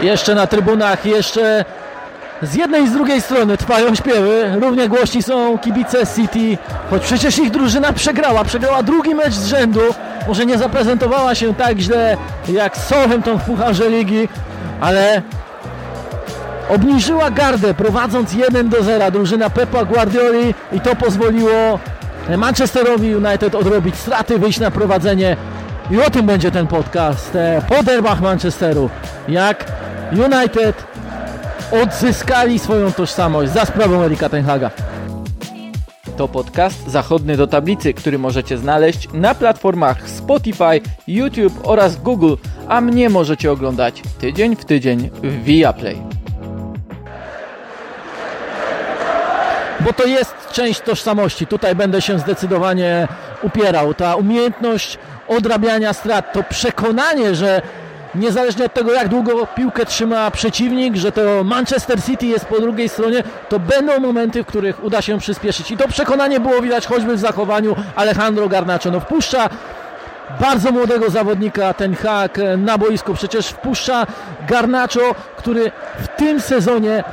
Jeszcze na trybunach, jeszcze z jednej i z drugiej strony trwają śpiewy. Równie głośni są kibice City, choć przecież ich drużyna przegrała. Przegrała drugi mecz z rzędu. Może nie zaprezentowała się tak źle jak Southampton w Pucharze Ligi, ale obniżyła gardę prowadząc 1 do 0 drużyna Pepa Guardioli i to pozwoliło Manchesterowi United odrobić straty, wyjść na prowadzenie i o tym będzie ten podcast e, po derbach Manchesteru. Jak United odzyskali swoją tożsamość za sprawą Erika Tenhaga. To podcast zachodny do tablicy, który możecie znaleźć na platformach Spotify, YouTube oraz Google, a mnie możecie oglądać tydzień w tydzień w Viaplay. Bo to jest część tożsamości. Tutaj będę się zdecydowanie upierał. Ta umiejętność odrabiania strat, to przekonanie, że niezależnie od tego, jak długo piłkę trzyma przeciwnik, że to Manchester City jest po drugiej stronie, to będą momenty, w których uda się przyspieszyć. I to przekonanie było widać choćby w zachowaniu Alejandro Garnacho. No wpuszcza bardzo młodego zawodnika ten hak na boisku. Przecież wpuszcza Garnacho, który w tym sezonie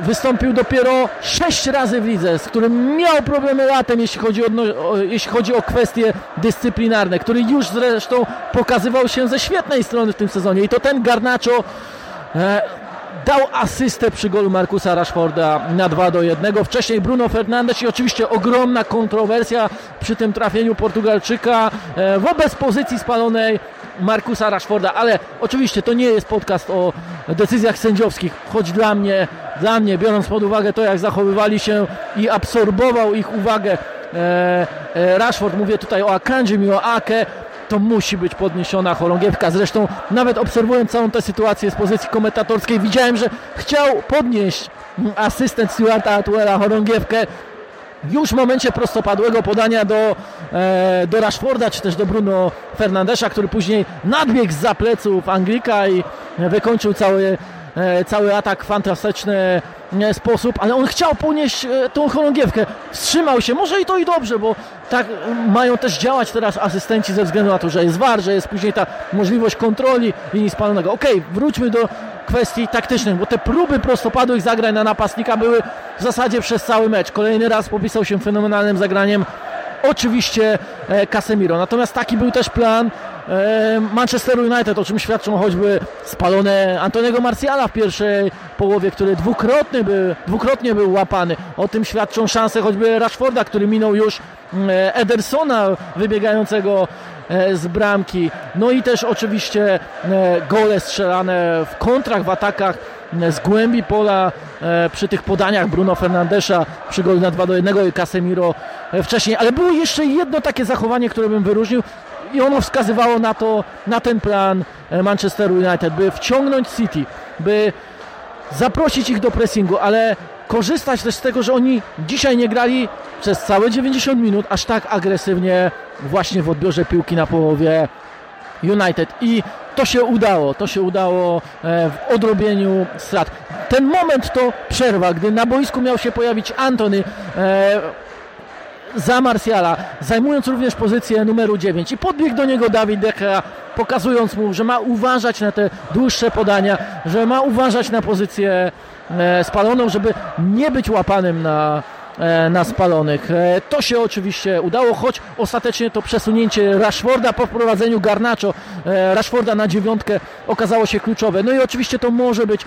wystąpił dopiero 6 razy w lidze, z którym miał problemy latem, jeśli chodzi o, jeśli chodzi o kwestie dyscyplinarne, który już zresztą pokazywał się ze świetnej strony w tym sezonie i to ten Garnacho e, dał asystę przy golu Markusa Rashforda na 2 do 1. Wcześniej Bruno Fernandes i oczywiście ogromna kontrowersja przy tym trafieniu Portugalczyka e, wobec pozycji spalonej Markusa Rashforda, ale oczywiście to nie jest podcast o decyzjach sędziowskich, choć dla mnie, dla mnie biorąc pod uwagę to, jak zachowywali się i absorbował ich uwagę e, e, Rashford, mówię tutaj o Akanji i o Ake, to musi być podniesiona chorągiewka. Zresztą nawet obserwując całą tę sytuację z pozycji komentatorskiej widziałem, że chciał podnieść asystent Stuarta Atwella chorągiewkę już w momencie prostopadłego podania do, e, do Rashforda, czy też do Bruno Fernandesza, który później nadbiegł za pleców Anglika i wykończył cały, e, cały atak w fantastyczny e, sposób, ale on chciał ponieść e, tą chorągiewkę, wstrzymał się, może i to i dobrze, bo tak mają też działać teraz asystenci ze względu na to, że jest war, że jest później ta możliwość kontroli linii spalonego. Okej, okay, wróćmy do kwestii taktycznych, bo te próby prostopadłych zagrań na napastnika były w zasadzie przez cały mecz. Kolejny raz popisał się fenomenalnym zagraniem oczywiście e, Casemiro. Natomiast taki był też plan e, Manchester United, o czym świadczą choćby spalone Antoniego Marciala w pierwszej połowie, który dwukrotnie był, dwukrotnie był łapany. O tym świadczą szanse choćby Rashforda, który minął już e, Edersona wybiegającego z bramki. No i też oczywiście e, gole strzelane w kontrach, w atakach e, z głębi pola przy tych podaniach Bruno Fernandesza przy golu na 2 do 1 i Casemiro wcześniej. Ale było jeszcze jedno takie zachowanie, które bym wyróżnił i ono wskazywało na to, na ten plan Manchester United, by wciągnąć City, by zaprosić ich do pressingu, ale korzystać też z tego, że oni dzisiaj nie grali przez całe 90 minut aż tak agresywnie właśnie w odbiorze piłki na połowie United i to się udało, to się udało e, w odrobieniu strat. Ten moment to przerwa, gdy na boisku miał się pojawić Antony e, za Marsjala, zajmując również pozycję numeru 9 i podbiegł do niego Dawid Decha, pokazując mu, że ma uważać na te dłuższe podania, że ma uważać na pozycję spaloną, żeby nie być łapanym na, E, na spalonych. E, to się oczywiście udało, choć ostatecznie to przesunięcie Rashforda po wprowadzeniu Garnacho, e, Rashforda na dziewiątkę okazało się kluczowe. No i oczywiście to może być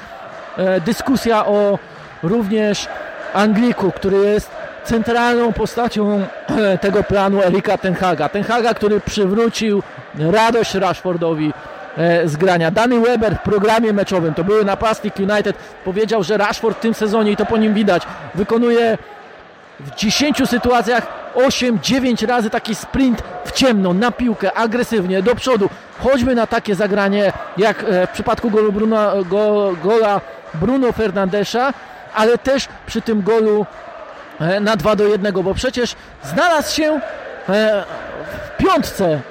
dyskusja o również Angliku, który jest centralną postacią tego planu Erika Tenhaga. Tenhaga, który przywrócił radość Rashfordowi z grania. Danny Weber w programie meczowym, to były napastnik United, powiedział, że Rashford w tym sezonie, i to po nim widać, wykonuje w 10 sytuacjach 8-9 razy taki sprint w ciemno, na piłkę, agresywnie, do przodu. Choćby na takie zagranie jak e, w przypadku golu Bruno, go, gola Bruno Fernandesza, ale też przy tym golu e, na 2 do 1, bo przecież znalazł się e, w piątce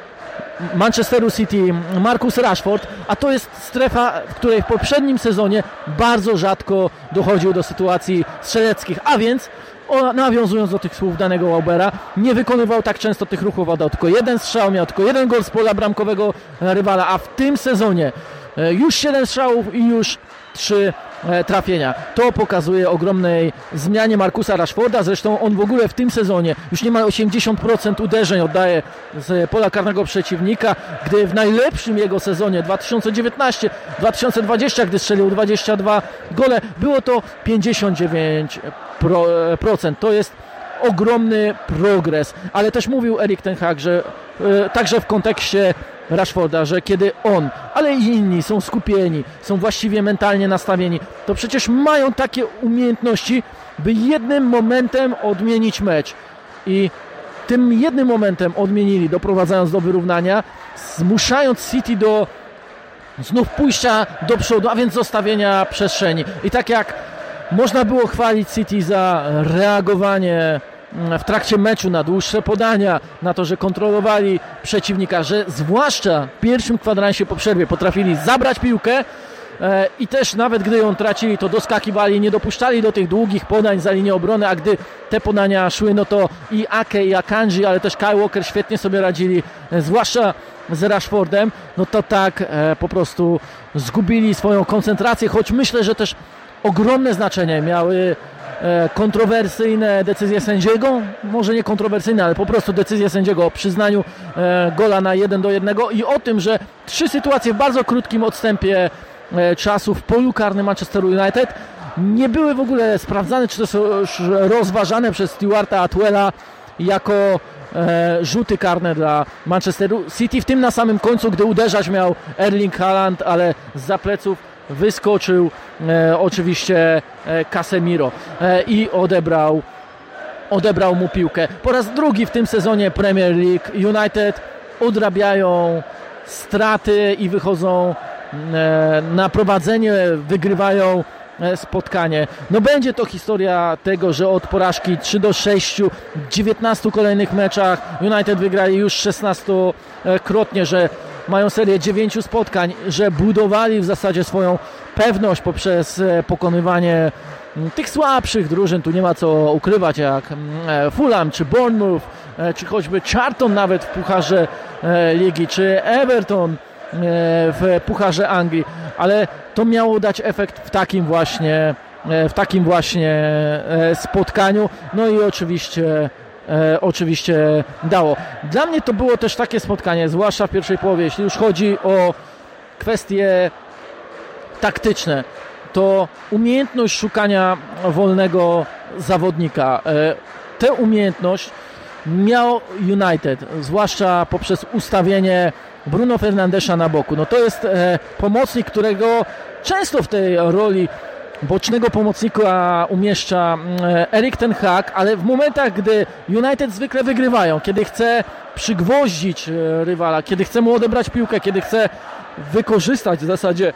Manchesteru City Marcus Rashford, a to jest strefa, w której w poprzednim sezonie bardzo rzadko dochodził do sytuacji strzeleckich, a więc o, nawiązując do tych słów danego Waubera, nie wykonywał tak często tych ruchów, oddał tylko jeden strzał, miał tylko jeden gol z pola bramkowego rywala, a w tym sezonie Już 7 strzałów i już 3 trafienia. To pokazuje ogromnej zmianie Markusa Rashforda. Zresztą on w ogóle w tym sezonie już nie ma 80% uderzeń oddaje z pola karnego przeciwnika, gdy w najlepszym jego sezonie 2019-2020, gdy strzelił 22 gole, było to 59%. To jest ogromny progres, ale też mówił Erik Ten Hag, że e, także w kontekście Rashforda, że kiedy on, ale i inni są skupieni, są właściwie mentalnie nastawieni, to przecież mają takie umiejętności, by jednym momentem odmienić mecz. I tym jednym momentem odmienili, doprowadzając do wyrównania, zmuszając City do znów pójścia do przodu, a więc zostawienia przestrzeni. I tak jak można było chwalić City za reagowanie w trakcie meczu na dłuższe podania, na to, że kontrolowali przeciwnika, że zwłaszcza w pierwszym kwadransie po przerwie potrafili zabrać piłkę e, i też nawet gdy ją tracili, to doskakiwali, nie dopuszczali do tych długich podań za linię obrony, a gdy te podania szły, no to i Ake, i Akanji, ale też Kyle Walker świetnie sobie radzili, e, zwłaszcza z Rashfordem, no to tak e, po prostu zgubili swoją koncentrację, choć myślę, że też ogromne znaczenie miały kontrowersyjne decyzje sędziego, może nie kontrowersyjne, ale po prostu decyzje sędziego o przyznaniu e, gola na 1 do 1 i o tym, że trzy sytuacje w bardzo krótkim odstępie e, czasu w polu karnym Manchesteru United. Nie były w ogóle sprawdzane, czy to są rozważane przez Stewarta Atwella jako e, rzuty karne dla Manchesteru City, w tym na samym końcu, gdy uderzać miał Erling Haaland, ale z pleców wyskoczył e, oczywiście e, Casemiro e, i odebrał odebrał mu piłkę. Po raz drugi w tym sezonie Premier League United odrabiają straty i wychodzą e, na prowadzenie, wygrywają e, spotkanie. No będzie to historia tego, że od porażki 3 do 6 w 19 kolejnych meczach United wygrali już 16-krotnie, że mają serię dziewięciu spotkań, że budowali w zasadzie swoją pewność poprzez e, pokonywanie mm, tych słabszych drużyn, tu nie ma co ukrywać, jak mm, e, Fulham, czy Bournemouth, e, czy choćby Charlton nawet w Pucharze Ligi, czy Everton w Pucharze Anglii, ale to miało dać efekt w takim właśnie w takim właśnie spotkaniu. No i oczywiście e, oczywiście dało. Dla mnie to było też takie spotkanie, zwłaszcza w pierwszej połowie, jeśli już chodzi o kwestie taktyczne, to umiejętność szukania wolnego zawodnika. E, tę umiejętność miał United, zwłaszcza poprzez ustawienie Bruno Fernandesza na boku. No to jest e, pomocnik, którego często w tej roli bocznego pomocnika umieszcza mm, Erik Ten Hag, ale w momentach, gdy United zwykle wygrywają, kiedy chce przygwoździć e, rywala, kiedy chce mu odebrać piłkę, kiedy chce wykorzystać w zasadzie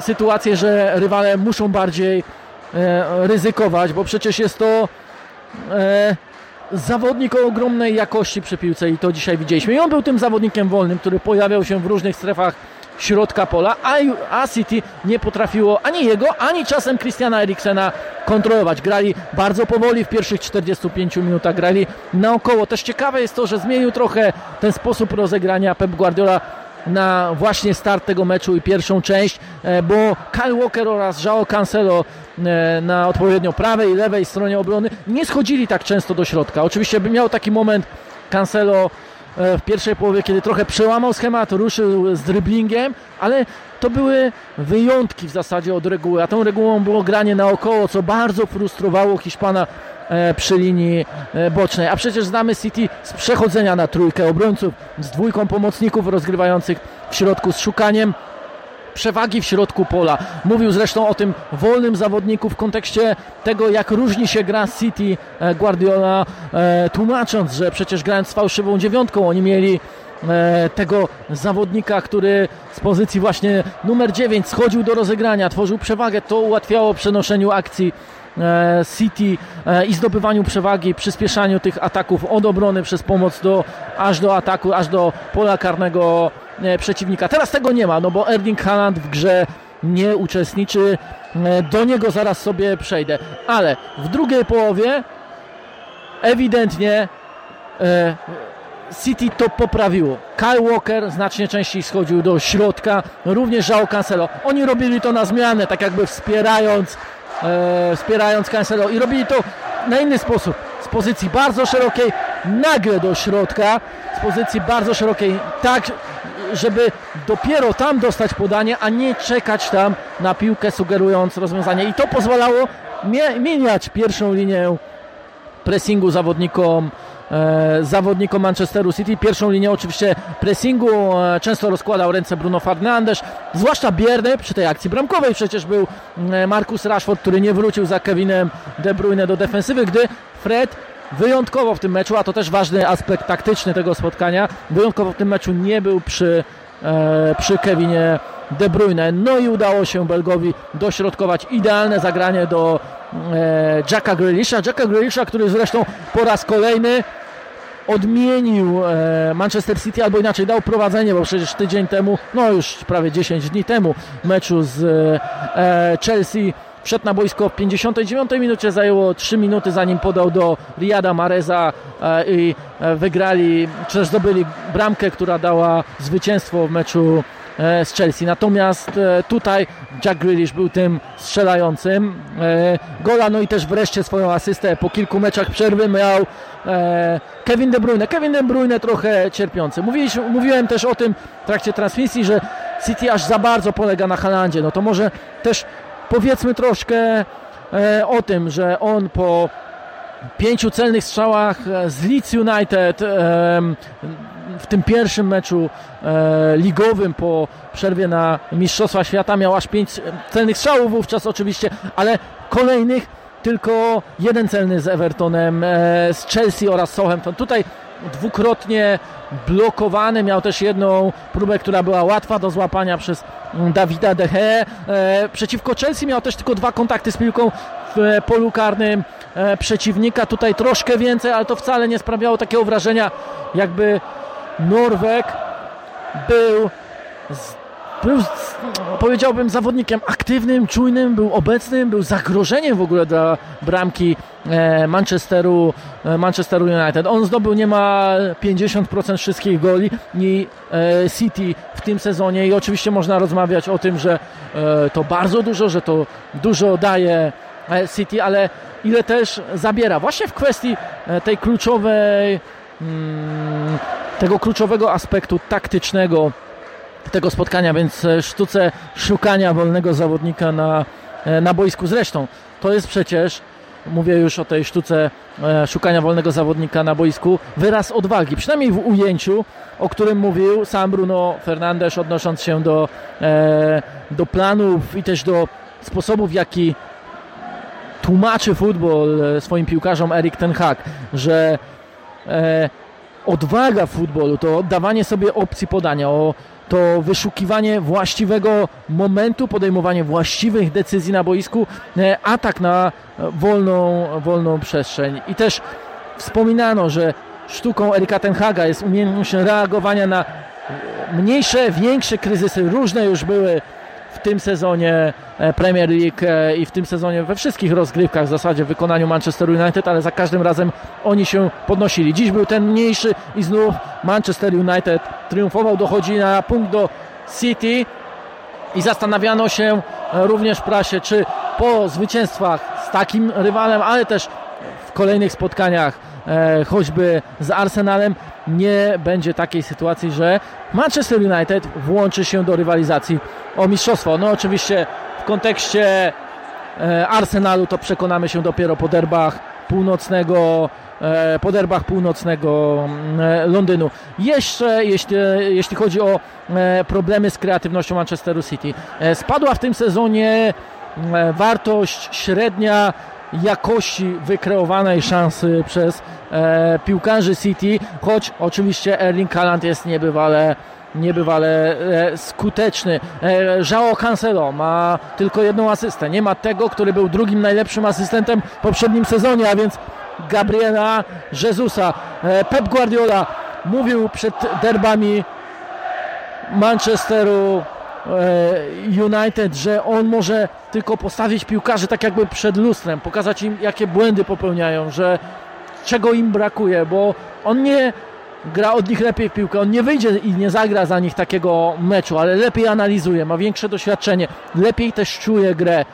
sytuację, że rywale muszą bardziej e, ryzykować, bo przecież jest to e, zawodnik o ogromnej jakości przy piłce i to dzisiaj widzieliśmy. I on był tym zawodnikiem wolnym, który pojawiał się w różnych strefach środka pola, a, City nie potrafiło ani jego, ani czasem Christiana Eriksena kontrolować. Grali bardzo powoli w pierwszych 45 minutach, grali naokoło. Też ciekawe jest to, że zmienił trochę ten sposób rozegrania Pep Guardiola na właśnie start tego meczu i pierwszą część, e, bo Kyle Walker oraz Joao Cancelo e, na odpowiednio prawej i lewej stronie obrony nie schodzili tak często do środka. Oczywiście by miał taki moment Cancelo w pierwszej połowie, kiedy trochę przełamał schemat, ruszył z driblingiem, ale to były wyjątki w zasadzie od reguły, a tą regułą było granie naokoło, co bardzo frustrowało Hiszpana e, przy linii e, bocznej. A przecież znamy City z przechodzenia na trójkę obrońców, z dwójką pomocników rozgrywających w środku, z szukaniem przewagi w środku pola. Mówił zresztą o tym wolnym zawodniku w kontekście tego, jak różni się gra City e, Guardiola, e, tłumacząc, że przecież grając z fałszywą dziewiątką, oni mieli e, tego zawodnika, który z pozycji właśnie numer 9 schodził do rozegrania, tworzył przewagę, to ułatwiało przenoszeniu akcji City i zdobywaniu przewagi, przyspieszaniu tych ataków od obrony przez pomoc do, aż do ataku, aż do pola karnego E, przeciwnika. Teraz tego nie ma, no bo Erling Haaland w grze nie uczestniczy. E, do niego zaraz sobie przejdę. Ale w drugiej połowie ewidentnie e, City to poprawiło. Kyle Walker znacznie częściej schodził do środka, również João Cancelo. Oni robili to na zmianę, tak jakby wspierając, e, wspierając Cancelo i robili to na inny sposób. Z pozycji bardzo szerokiej, nagle do środka, z pozycji bardzo szerokiej, tak żeby dopiero tam dostać podanie, a nie czekać tam na piłkę, sugerując rozwiązanie. I to pozwalało mieniać pierwszą linię pressingu zawodnikom zawodnikom Manchesteru City. Pierwszą linię oczywiście pressingu e, często rozkładał ręce Bruno Fernandes, zwłaszcza bierny przy tej akcji bramkowej przecież był e, Marcus Rashford, który nie wrócił za Kevinem De Bruyne do defensywy, gdy Fred wyjątkowo w tym meczu, a to też ważny aspekt taktyczny tego spotkania, wyjątkowo w tym meczu nie był przy, e, przy Kevinie De Bruyne. No i udało się Belgowi dośrodkować idealne zagranie do e, Jacka Grealisha. Jacka Grealisha, który zresztą po raz kolejny odmienił e, Manchester City, albo inaczej dał prowadzenie, bo przecież tydzień temu, no już prawie 10 dni temu, meczu z e, Chelsea Wszedł na boisko w 59 minucie, zajęło 3 minuty zanim podał do Riyada Mareza e, i wygrali, czy też zdobyli bramkę, która dała zwycięstwo w meczu z Chelsea. Natomiast tutaj Jack Grealish był tym strzelającym. Gola, no i też wreszcie swoją asystę po kilku meczach przerwy miał Kevin De Bruyne. Kevin De Bruyne trochę cierpiący. mówiłem też o tym w trakcie transmisji, że City aż za bardzo polega na Halandzie. No to może też powiedzmy troszkę e, o tym, że on po pięciu celnych strzałach z Leeds United w tym pierwszym meczu e, ligowym po przerwie na Mistrzostwa Świata miał aż pięć celnych strzałów wówczas oczywiście, ale kolejnych tylko jeden celny z Evertonem, e, z Chelsea oraz Southampton. Tutaj dwukrotnie blokowany. Miał też jedną próbę, która była łatwa do złapania przez Dawida De Gea. E, przeciwko Chelsea miał też tylko dwa kontakty z piłką w polu karnym e, przeciwnika. Tutaj troszkę więcej, ale to wcale nie sprawiało takiego wrażenia, jakby Norweg był był, powiedziałbym, zawodnikiem aktywnym, czujnym, był obecnym, był zagrożeniem w ogóle dla bramki e, Manchesteru, e, Manchesteru United. On zdobył niemal 50% wszystkich goli i e, City w tym sezonie i oczywiście można rozmawiać o tym, że to bardzo dużo, że to dużo daje City, ale ile też zabiera. Właśnie w kwestii tej kluczowej, mm, tego kluczowego aspektu taktycznego tego spotkania, więc e, sztuce szukania wolnego zawodnika na, e, na boisku. Zresztą to jest przecież, mówię już o tej sztuce e, szukania wolnego zawodnika na boisku, wyraz odwagi, przynajmniej w ujęciu, o którym mówił sam Bruno Fernandes, odnosząc się do, do planów i też do sposobów, w jaki tłumaczy futbol swoim piłkarzom Erik Ten Hag, że odwaga futbolu to oddawanie sobie opcji podania, o to wyszukiwanie właściwego momentu, podejmowanie właściwych decyzji na boisku, e, atak na wolną, wolną przestrzeń. I też wspominano, że sztuką Erika Tenhaga jest umiejętność reagowania na mniejsze, większe kryzysy. Różne już były w tym sezonie e, Premier League e, i w tym sezonie we wszystkich rozgrywkach w zasadzie w wykonaniu Manchester United, ale za każdym razem oni się podnosili. Dziś był ten mniejszy i znów Manchester United triumfował, dochodzi na punkt do City i zastanawiano się również w prasie, czy po zwycięstwach z takim rywalem, ale też w kolejnych spotkaniach e, choćby z Arsenalem nie będzie takiej sytuacji, że Manchester United włączy się do rywalizacji o mistrzostwo. No oczywiście w kontekście e, Arsenalu to przekonamy się dopiero po derbach północnego e, po derbach północnego e, Londynu. Jeszcze jeśli, jeśli chodzi o problemy z kreatywnością Manchesteru City. Spadła w tym sezonie wartość średnia jakości wykreowanej szansy przez e, piłkarzy City, choć oczywiście Erling Haaland jest niebywale niebywale e, skuteczny. E, Cancelo ma tylko jedną asystę. Nie ma tego, który był drugim najlepszym asystentem w poprzednim sezonie, a więc Gabriela Jezusa. E, Pep Guardiola mówił przed derbami Manchesteru United, że on może tylko postawić piłkarzy tak jakby przed lustrem, pokazać im jakie błędy popełniają, że czego im brakuje, bo on nie gra od nich lepiej w piłkę. On nie wyjdzie i nie zagra za nich takiego meczu, ale lepiej analizuje, ma większe doświadczenie, lepiej też czuje grę.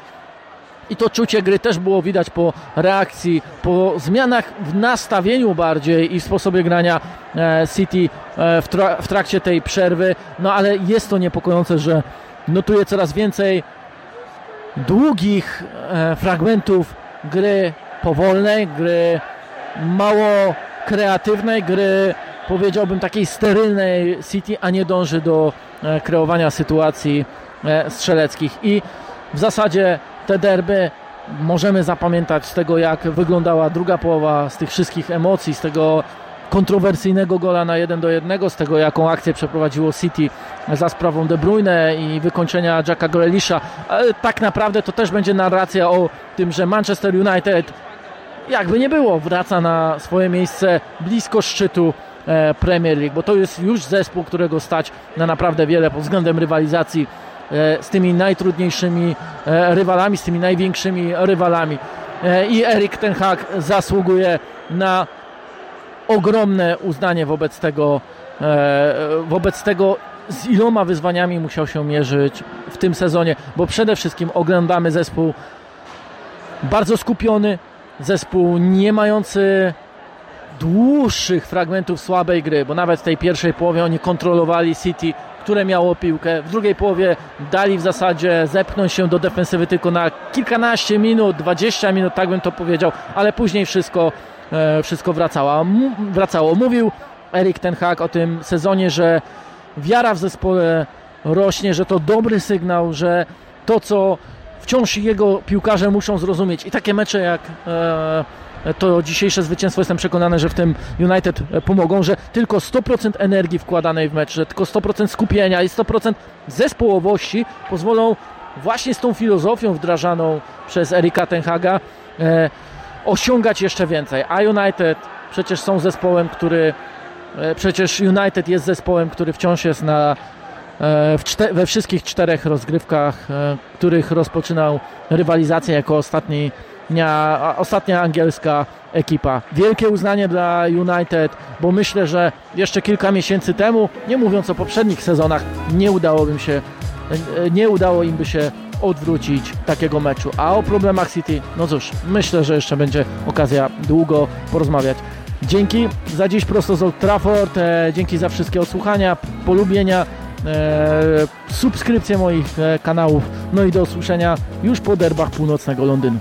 I to czucie gry też było widać po reakcji, po zmianach w nastawieniu bardziej i w sposobie grania e, City e, w, tra w trakcie tej przerwy. No ale jest to niepokojące, że notuje coraz więcej długich e, fragmentów gry powolnej, gry mało kreatywnej, gry powiedziałbym takiej sterylnej City, a nie dąży do kreowania sytuacji strzeleckich. I w zasadzie te derby możemy zapamiętać z tego, jak wyglądała druga połowa, z tych wszystkich emocji, z tego kontrowersyjnego gola na 1 do 1, z tego jaką akcję przeprowadziło City za sprawą De Bruyne i wykończenia Jacka Grealisha, tak naprawdę to też będzie narracja o tym, że Manchester United jakby nie było, wraca na swoje miejsce blisko szczytu e, Premier League, bo to jest już zespół, którego stać na naprawdę wiele pod względem rywalizacji z tymi najtrudniejszymi e, rywalami, z tymi największymi rywalami. E, I Erik Ten Hag zasługuje na ogromne uznanie wobec tego, wobec tego z iloma wyzwaniami musiał się mierzyć w tym sezonie, bo przede wszystkim oglądamy zespół bardzo skupiony, zespół nie mający dłuższych fragmentów słabej gry, bo nawet w tej pierwszej połowie oni kontrolowali City które miało piłkę. W drugiej połowie dali w zasadzie zepchnąć się do defensywy tylko na kilkanaście minut, 20 minut, tak bym to powiedział, ale później wszystko, e, wszystko wracało. wracało. Mówił Erik Ten Hag o tym sezonie, że wiara w zespole rośnie, że to dobry sygnał, że to, co wciąż jego piłkarze muszą zrozumieć i takie mecze jak e, to dzisiejsze zwycięstwo jestem przekonany, że w tym United pomogą, że tylko 100% energii wkładanej w mecz, że tylko 100% skupienia i 100% zespołowości pozwolą właśnie z tą filozofią wdrażaną przez Erika Tenhaga e, osiągać jeszcze więcej. A United przecież są zespołem, który e, przecież United jest zespołem, który wciąż jest na e, we wszystkich czterech rozgrywkach, e, których rozpoczynał rywalizację jako ostatni dnia, ostatnia angielska ekipa. Wielkie uznanie dla United, bo myślę, że jeszcze kilka miesięcy temu, nie mówiąc o poprzednich sezonach, nie udałoby się, nie udało im by się odwrócić takiego meczu. A o problemach City, no cóż, myślę, że jeszcze będzie okazja długo porozmawiać. Dzięki za dziś prosto z Old Trafford, e, dzięki za wszystkie odsłuchania, polubienia, e, subskrypcje moich e, kanałów, no i do usłyszenia już po derbach północnego Londynu.